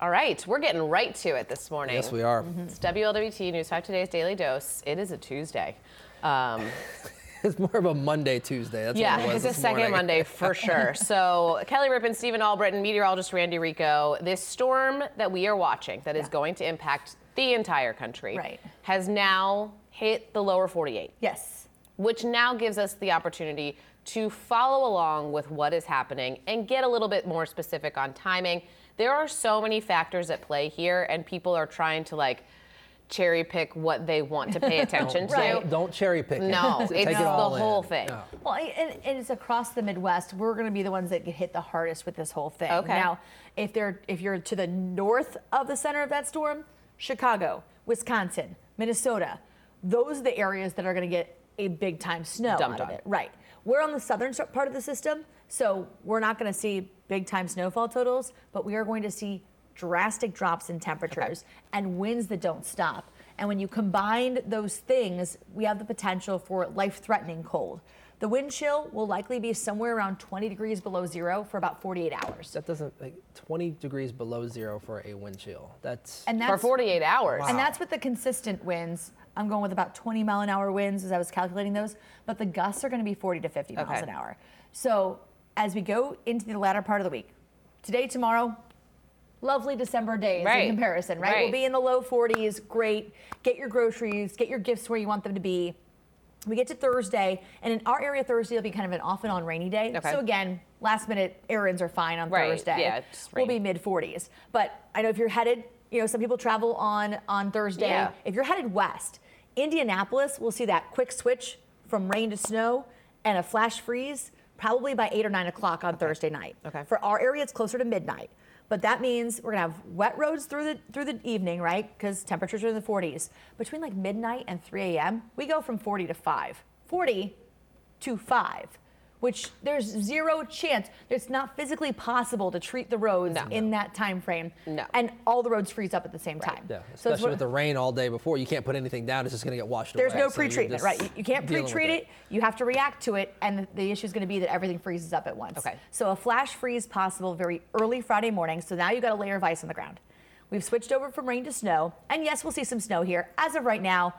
All right, we're getting right to it this morning. Yes, we are. It's WLWT News 5 Today's Daily Dose. It is a Tuesday. Um, It's more of a Monday, Tuesday. That's yeah, what it was it's a second morning. Monday for sure. So, Kelly Rippin, Stephen Albritton, meteorologist Randi Rico, this storm that we are watching that is Yeah. going to impact the entire country Right. has now hit the lower 48. Yes. which now gives us the opportunity to follow along with what is happening and get a little bit more specific on timing. There are so many factors at play here, and people are trying to like cherry pick what they want to pay attention to. Don't, don't cherry pick. it. No, Take it's it the all in. whole thing. Yeah. Well, and, and it's across the Midwest. We're going to be the ones that get hit the hardest with this whole thing. Okay. Now, if they're if you're to the north of the center of that storm, Chicago, Wisconsin, Minnesota, those are the areas that are going to get a big time snow Dumped out of on. it. Right. We're on the southern part of the system, so we're not going to see big time snowfall totals, but we are going to see drastic drops in temperatures and winds that don't stop. And when you combine those things, we have the potential for life threatening cold. The wind chill will likely be somewhere around 20 degrees below zero for about 48 hours. That doesn't like 20 degrees below zero for a wind chill. That's And For 48 hours. And that's with the consistent winds. I'm going with about 20 mile an hour winds as I was calculating those, but the gusts are going to be 40 to 50 miles an hour. So as we go into the latter part of the week, today, tomorrow, lovely December days Right. in comparison, right? Right. We'll be in the low 40s, great. Get your groceries, get your gifts where you want them to be. We get to Thursday, and in our area, Thursday will be kind of an off and on rainy day. Okay. So again, last minute errands are fine on Right, Thursday. yeah, it's we'll be mid 40s. But I know if you're headed, you know, some people travel on on Thursday. Yeah. If you're headed west, Indianapolis will see that quick switch from rain to snow and a flash freeze probably by eight or nine o'clock on Thursday night. Okay. For our area, it's closer to midnight. But that means we're gonna have wet roads through the through the evening, right? Because temperatures are in the 40s. Between like midnight and 3 a.m., we go from 40 to 5. 40 to 5, which there's zero chance. It's not physically possible to treat the roads No. in that time frame. No. And all the roads freeze up at the same time. yeah, So it's especially what- with the rain all day before. You can't put anything down. It's just going to get washed there's away. There's no So pre-treatment, just right? You, you can't pre-treat it. You have to react to it, and the, the issue is going to be that everything freezes up at once. Okay. So a flash freeze possible very early Friday morning. So now you've got a layer of ice on the ground. We've switched over from rain to snow, and yes, we'll see some snow here. As of right now,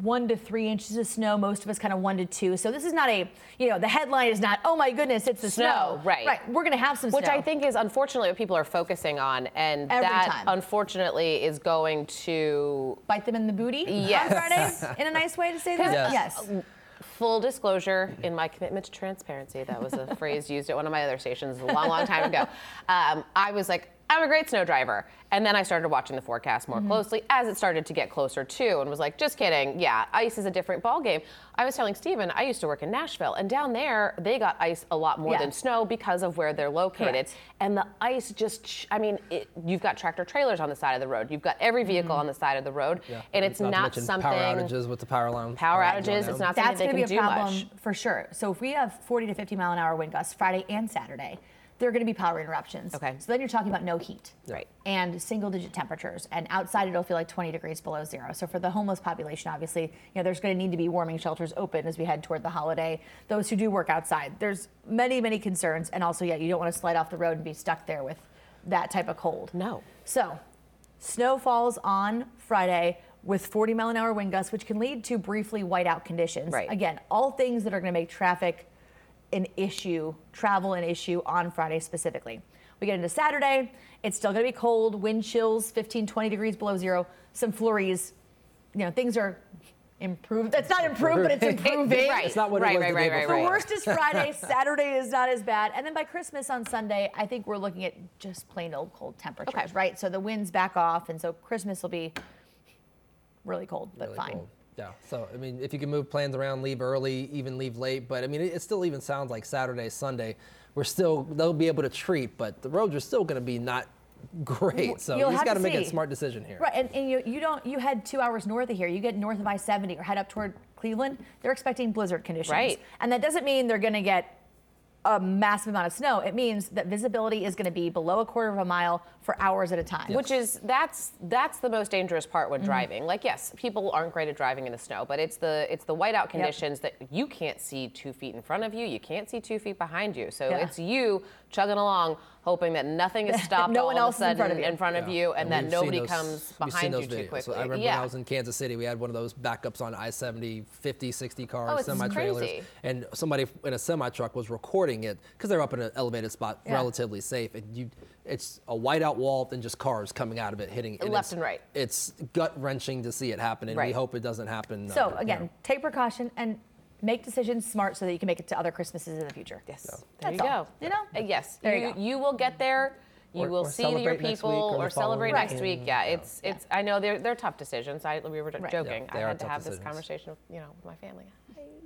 one to three inches of snow. Most of us kind of one to two. So this is not a, you know, the headline is not, oh my goodness, it's the Snow, snow. right. Right. We're going to have some snow. Which snow. I think is unfortunately what people are focusing on, and Every that time. unfortunately is going to bite them in the booty Yes. on Friday in a nice way to say that. Yes. yes. Full disclosure, in my commitment to transparency, that was a phrase used at one of my other stations a long, long time ago. Um, I was like, I'm a great snow driver. And then I started watching the forecast more mm-hmm. closely as it started to get closer to and was like, just kidding. Yeah, ice is a different ballgame. I was telling Steven, I used to work in Nashville, and down there, they got ice a lot more Yeah. than snow because of where they're located. Correct. And the ice just I mean, it, you've got tractor trailers on the side of the road, you've got every vehicle mm-hmm. on the side of the road, Yeah. and it's to not, mention something. Power outages with the power line. Power lines outages, going it's down. not That's something going they to can be a do problem much. for sure. So if we have 40 to 50 mile an hour wind gusts Friday and Saturday, there are going to be power interruptions. Okay. So then you're talking about no heat. Right. And single digit temperatures. And outside it'll feel like 20 degrees below zero. So for the homeless population, obviously, you know, there's going to need to be warming shelters open as we head toward the holiday. Those who do work outside, there's many, many concerns. And also, yeah, you don't want to slide off the road and be stuck there with that type of cold. No. So, snow falls on Friday with 40 mile an hour wind gusts, which can lead to briefly whiteout conditions. Right. Again, all things that are going to make traffic an issue, travel an issue on Friday specifically. We get into Saturday, it's still going to be cold, wind chills 15, 20 degrees below zero, some flurries. You know, things are improved. That's not improved, but it's improving. Right. It's not what it was right, the right, day right, before. The worst is Friday. Saturday is not as bad. And then by Christmas on Sunday, I think we're looking at just plain old cold temperatures, Okay. right? So the winds back off. And so Christmas will be really cold, but Really fine. cold. Yeah. So I mean, if you can move plans around, leave early, even leave late. But I mean, it, it still even sounds like Saturday, Sunday, we're still they'll be able to treat, but the roads are still going to be not great. So You'll you just have got to to make a smart decision here. Right, and, and you, you don't you head two hours north of here. You get north of I-70 or head up toward Cleveland. They're expecting blizzard conditions, Right. And that doesn't mean they're going to get a massive amount of snow. It means that visibility is going to be below a quarter of a mile for hours at a time. Which is that's that's the most dangerous part Mm-hmm. when driving. Like yes, people aren't great at driving in the snow, but it's the it's the whiteout conditions that you can't see two feet in front of you, you can't see two feet behind you. So Yeah. it's you chugging along hoping that nothing is stopped No all one of else a is in front of you. in, Yeah. you, and, that nobody those- comes we've seen behind those you too videos. quickly. So I remember yeah. when I was in Kansas City, we had one of those backups on I-70, 50, 60 cars, Oh, semi-trailers, and somebody in a semi-truck was recording it because they're up in an elevated spot, Yeah. relatively safe, and you, it's a whiteout wall, then just cars coming out of it, hitting Left it's- and right. It's gut wrenching to see it happen, and we hope it doesn't happen. So uh, you again, know. take precaution and make decisions smart so that you can make it to other Christmases in the future. Yes, there That's you all. go. You know? Uh, yes, There you you, go. you will get there. You Or- will or see your celebrate next week people or or celebrate following next week. week. Yeah, it's it's. I know they're they're tough decisions. I we were Right. joking. Yeah, I had to tough have this conversation, you know, with my family.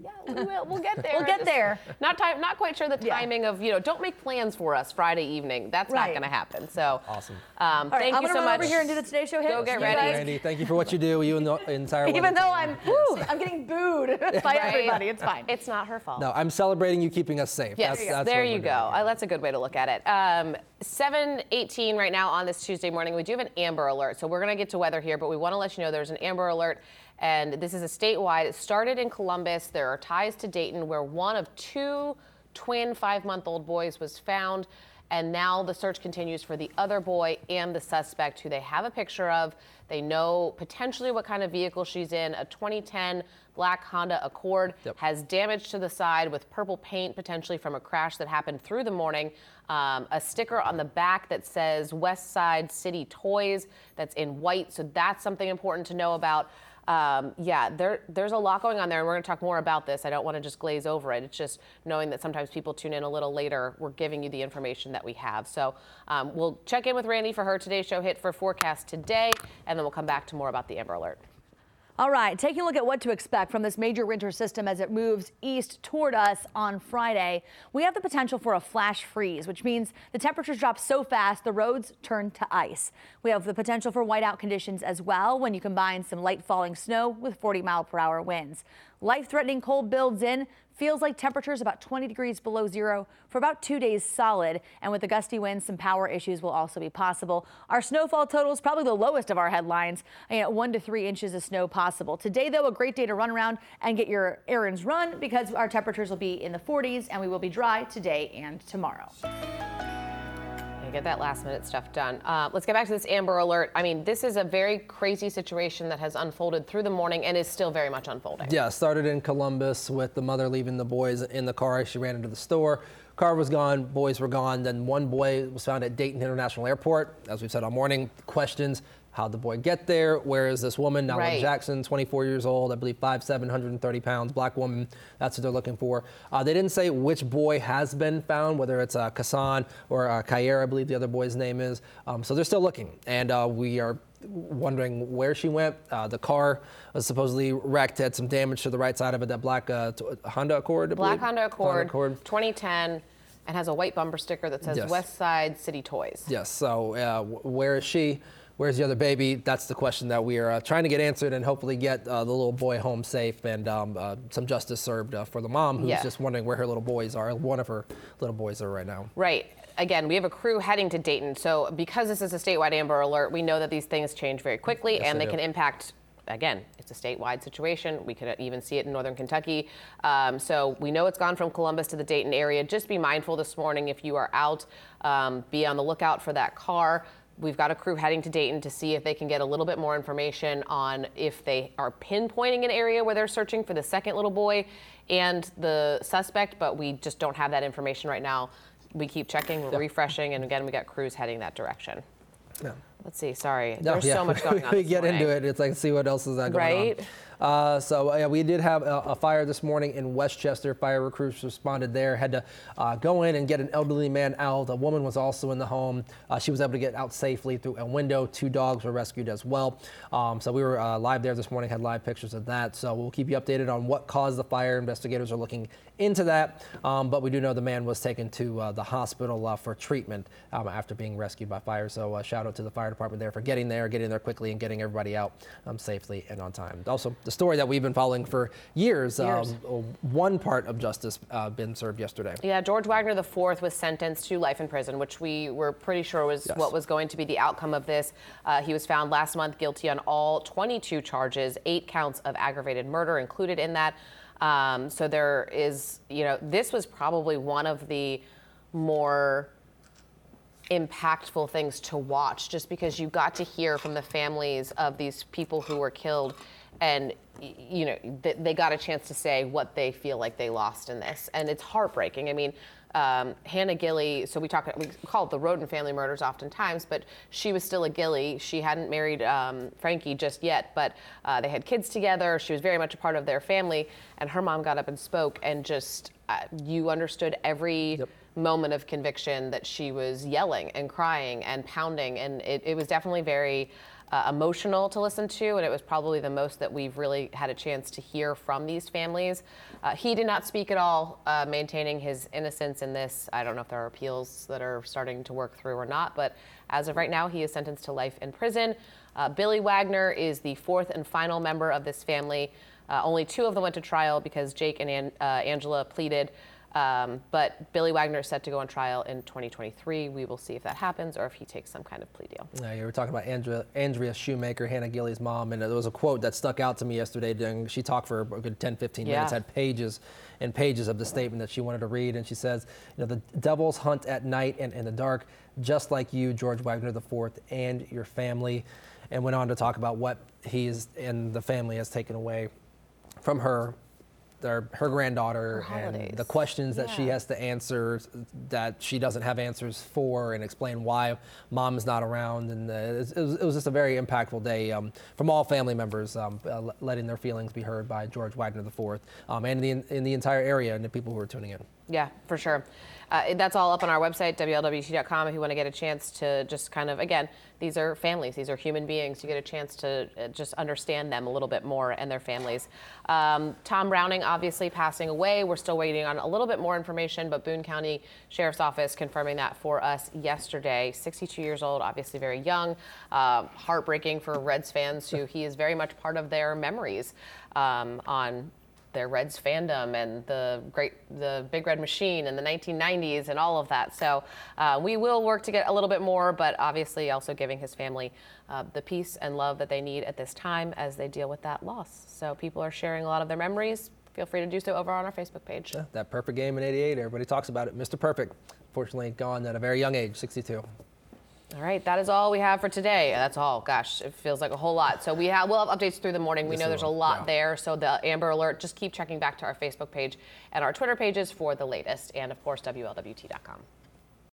Yeah, we will. We'll get there. We'll get there. Not time. Not quite sure the Yeah. timing of you know. Don't make plans for us Friday evening. That's Right. not going to happen. So Awesome. Um, All right, thank I'm you gonna so run much. over here and do the Today Show hit. Go get ready. guys- Randi, thank you for what you do. You and the entire Even though team. I'm, woo, I'm getting booed by Right? everybody. It's fine. It's not her fault. No, I'm celebrating you keeping us safe. Yes, That's, that's there what you we're go. Uh, that's a good way to look at it. Um, 7:18 right now on this Tuesday morning. We do have an Amber Alert, so we're going to get to weather here, but we want to let you know there's an Amber Alert, and this is a statewide. It started in Columbus. There are ties to Dayton, where one of two twin five-month-old boys was found. And now the search continues for the other boy and the suspect, who they have a picture of. They know potentially what kind of vehicle she's in a 2010 black Honda Accord. Yep. Has damage to the side with purple paint, potentially from a crash that happened through the morning. Um, a sticker on the back that says West Side City Toys that's in white. So that's something important to know about. Um, yeah, there, there's a lot going on there, and we're going to talk more about this. I don't want to just glaze over it. It's just knowing that sometimes people tune in a little later. We're giving you the information that we have. So um, we'll check in with Randi for her today's show hit for forecast today, and then we'll come back to more about the Amber Alert. All right, taking a look at what to expect from this major winter system as it moves east toward us on Friday, we have the potential for a flash freeze, which means the temperatures drop so fast the roads turn to ice. We have the potential for whiteout conditions as well when you combine some light falling snow with 40 mile per hour winds. Life threatening cold builds in. Feels like temperatures about 20 degrees below zero for about two days solid. And with the gusty winds, some power issues will also be possible. Our snowfall total is probably the lowest of our headlines, you know, one to three inches of snow possible. Today, though, a great day to run around and get your errands run because our temperatures will be in the 40s and we will be dry today and tomorrow. And get that last minute stuff done. Uh, let's get back to this Amber Alert. I mean, this is a very crazy situation that has unfolded through the morning and is still very much unfolding. Yeah, started in Columbus with the mother leaving the boys in the car. As she ran into the store. Car was gone, boys were gone. Then one boy was found at Dayton International Airport. As we've said all morning, questions how'd the boy get there? Where is this woman? Nalah Right. Jackson, 24 years old, I believe 5'7, 130 pounds, black woman. That's what they're looking for. Uh, they didn't say which boy has been found, whether it's uh, Kason or uh, Ky'air, I believe the other boy's name is. Um, so they're still looking. And uh, we are wondering where she went. Uh, the car was supposedly wrecked, had some damage to the right side of it. That black uh, t- Honda Accord. I Black? Honda Accord, Accord. 2010, and has a white bumper sticker that says Yes. West Side City Toys. Yes. So uh, wh- where is she? Where's the other baby? That's the question that we are uh, trying to get answered and hopefully get uh, the little boy home safe and um, uh, some justice served uh, for the mom who's Yeah. just wondering where her little boys are. One of her little boys are right now. Right. Again, we have a crew heading to Dayton. So, because this is a statewide Amber Alert, we know that these things change very quickly Yes, and they they can impact. Again, it's a statewide situation. We could even see it in northern Kentucky. Um, so we know it's gone from Columbus to the Dayton area. Just be mindful this morning if you are out. Um, be on the lookout for that car. We've got a crew heading to Dayton to see if they can get a little bit more information on if they are pinpointing an area where they're searching for the second little boy and the suspect, but we just don't have that information right now. We keep checking, we're refreshing, and again, we got crews heading that direction. Yeah. Let's see, sorry. No, There's yeah. so much going on. we get into it. It's like see what else is that going Right? on. Uh, so yeah, we did have a, a fire this morning in West Chester. Fire recruits responded there. Had to uh, go in and get an elderly man out. A woman was also in the home. Uh, she was able to get out safely through a window. Two dogs were rescued as well. Um, so we were uh, live there this morning. Had live pictures of that. So we'll keep you updated on what caused the fire. Investigators are looking into that. Um, but we do know the man was taken to uh, the hospital uh, for treatment um, after being rescued by fire. So uh, shout out to the fire department there for getting there, getting there quickly, and getting everybody out um, safely and on time. Also, the story that we've been following for years. Years. Um, one part of justice uh, been served yesterday. Yeah, George Wagner IV was sentenced to life in prison, which we were pretty sure was Yes. what was going to be the outcome of this. Uh, he was found last month guilty on all 22 charges, eight counts of aggravated murder included in that. Um, so there is, you know, this was probably one of the more impactful things to watch just because you got to hear from the families of these people who were killed and you know they got a chance to say what they feel like they lost in this and it's heartbreaking i mean um, Hannah Gilley, so we talk, we call it the Rhoden family murders oftentimes, but she was still a Gilley. She hadn't married um, Frankie just yet, but uh, they had kids together. She was very much a part of their family, and her mom got up and spoke, and just uh, you understood every Yep. moment of conviction that she was yelling and crying and pounding, and it, it was definitely very uh, emotional to listen to, and it was probably the most that we've really had a chance to hear from these families. Uh, he did not speak at all, uh, maintaining his innocence in this. I don't know if there are appeals that are starting to work through or not, but as of right now, he is sentenced to life in prison. Uh, Billy Wagner is the fourth and final member of this family. Uh, only two of them went to trial because Jake and An- uh, Angela pleaded. Um, but Billy Wagner is set to go on trial in 2023. We will see if that happens or if he takes some kind of plea deal. Uh, you were talking about Andrea, Andrea Shoemaker, Hannah Gilley's mom, and there was a quote that stuck out to me yesterday. During, she talked for a good 10, 15 minutes, Yeah. had pages and pages of the statement that she wanted to read. And she says, you know, the devils hunt at night and in the dark, just like you, George Wagner IV, and your family. And went on to talk about what he's and the family has taken away from her. Their, her granddaughter Her and the questions that she has to answer that she doesn't have answers for and explain why mom is not around. And uh, it, was, it was- just a very impactful day um, from all family members, um, uh, letting their feelings be heard by George Wagner IV um, and the, in the entire area and the people who are tuning in. Yeah, for sure. Uh, that's all up on our website, WLWT.com, if you want to get a chance to just kind of, again, these are families, these are human beings. You get a chance to uh, just understand them a little bit more and their families. Um, Tom Browning obviously passing away. We're still waiting on a little bit more information, but Boone County Sheriff's Office confirming that for us yesterday. 62 years old, obviously very young. Uh, heartbreaking for Reds fans who he is very much part of their memories um, on their Reds fandom and the great, the Big Red Machine and the 1990s and all of that. So uh, we will work to get a little bit more, but obviously also giving his family uh, the peace and love that they need at this time as they deal with that loss. So people are sharing a lot of their memories. Feel free to do so over on our Facebook page. Yeah, that perfect game in 88, everybody talks about it. Mr. Perfect, fortunately gone at a very young age, 62. All right, that is all we have for today. That's all. Gosh, it feels like a whole lot. So we have we'll have updates through the morning. We know there's a lot there. So the Amber Alert, just keep checking back to our Facebook page and our Twitter pages for the latest, and of course WLWT.com.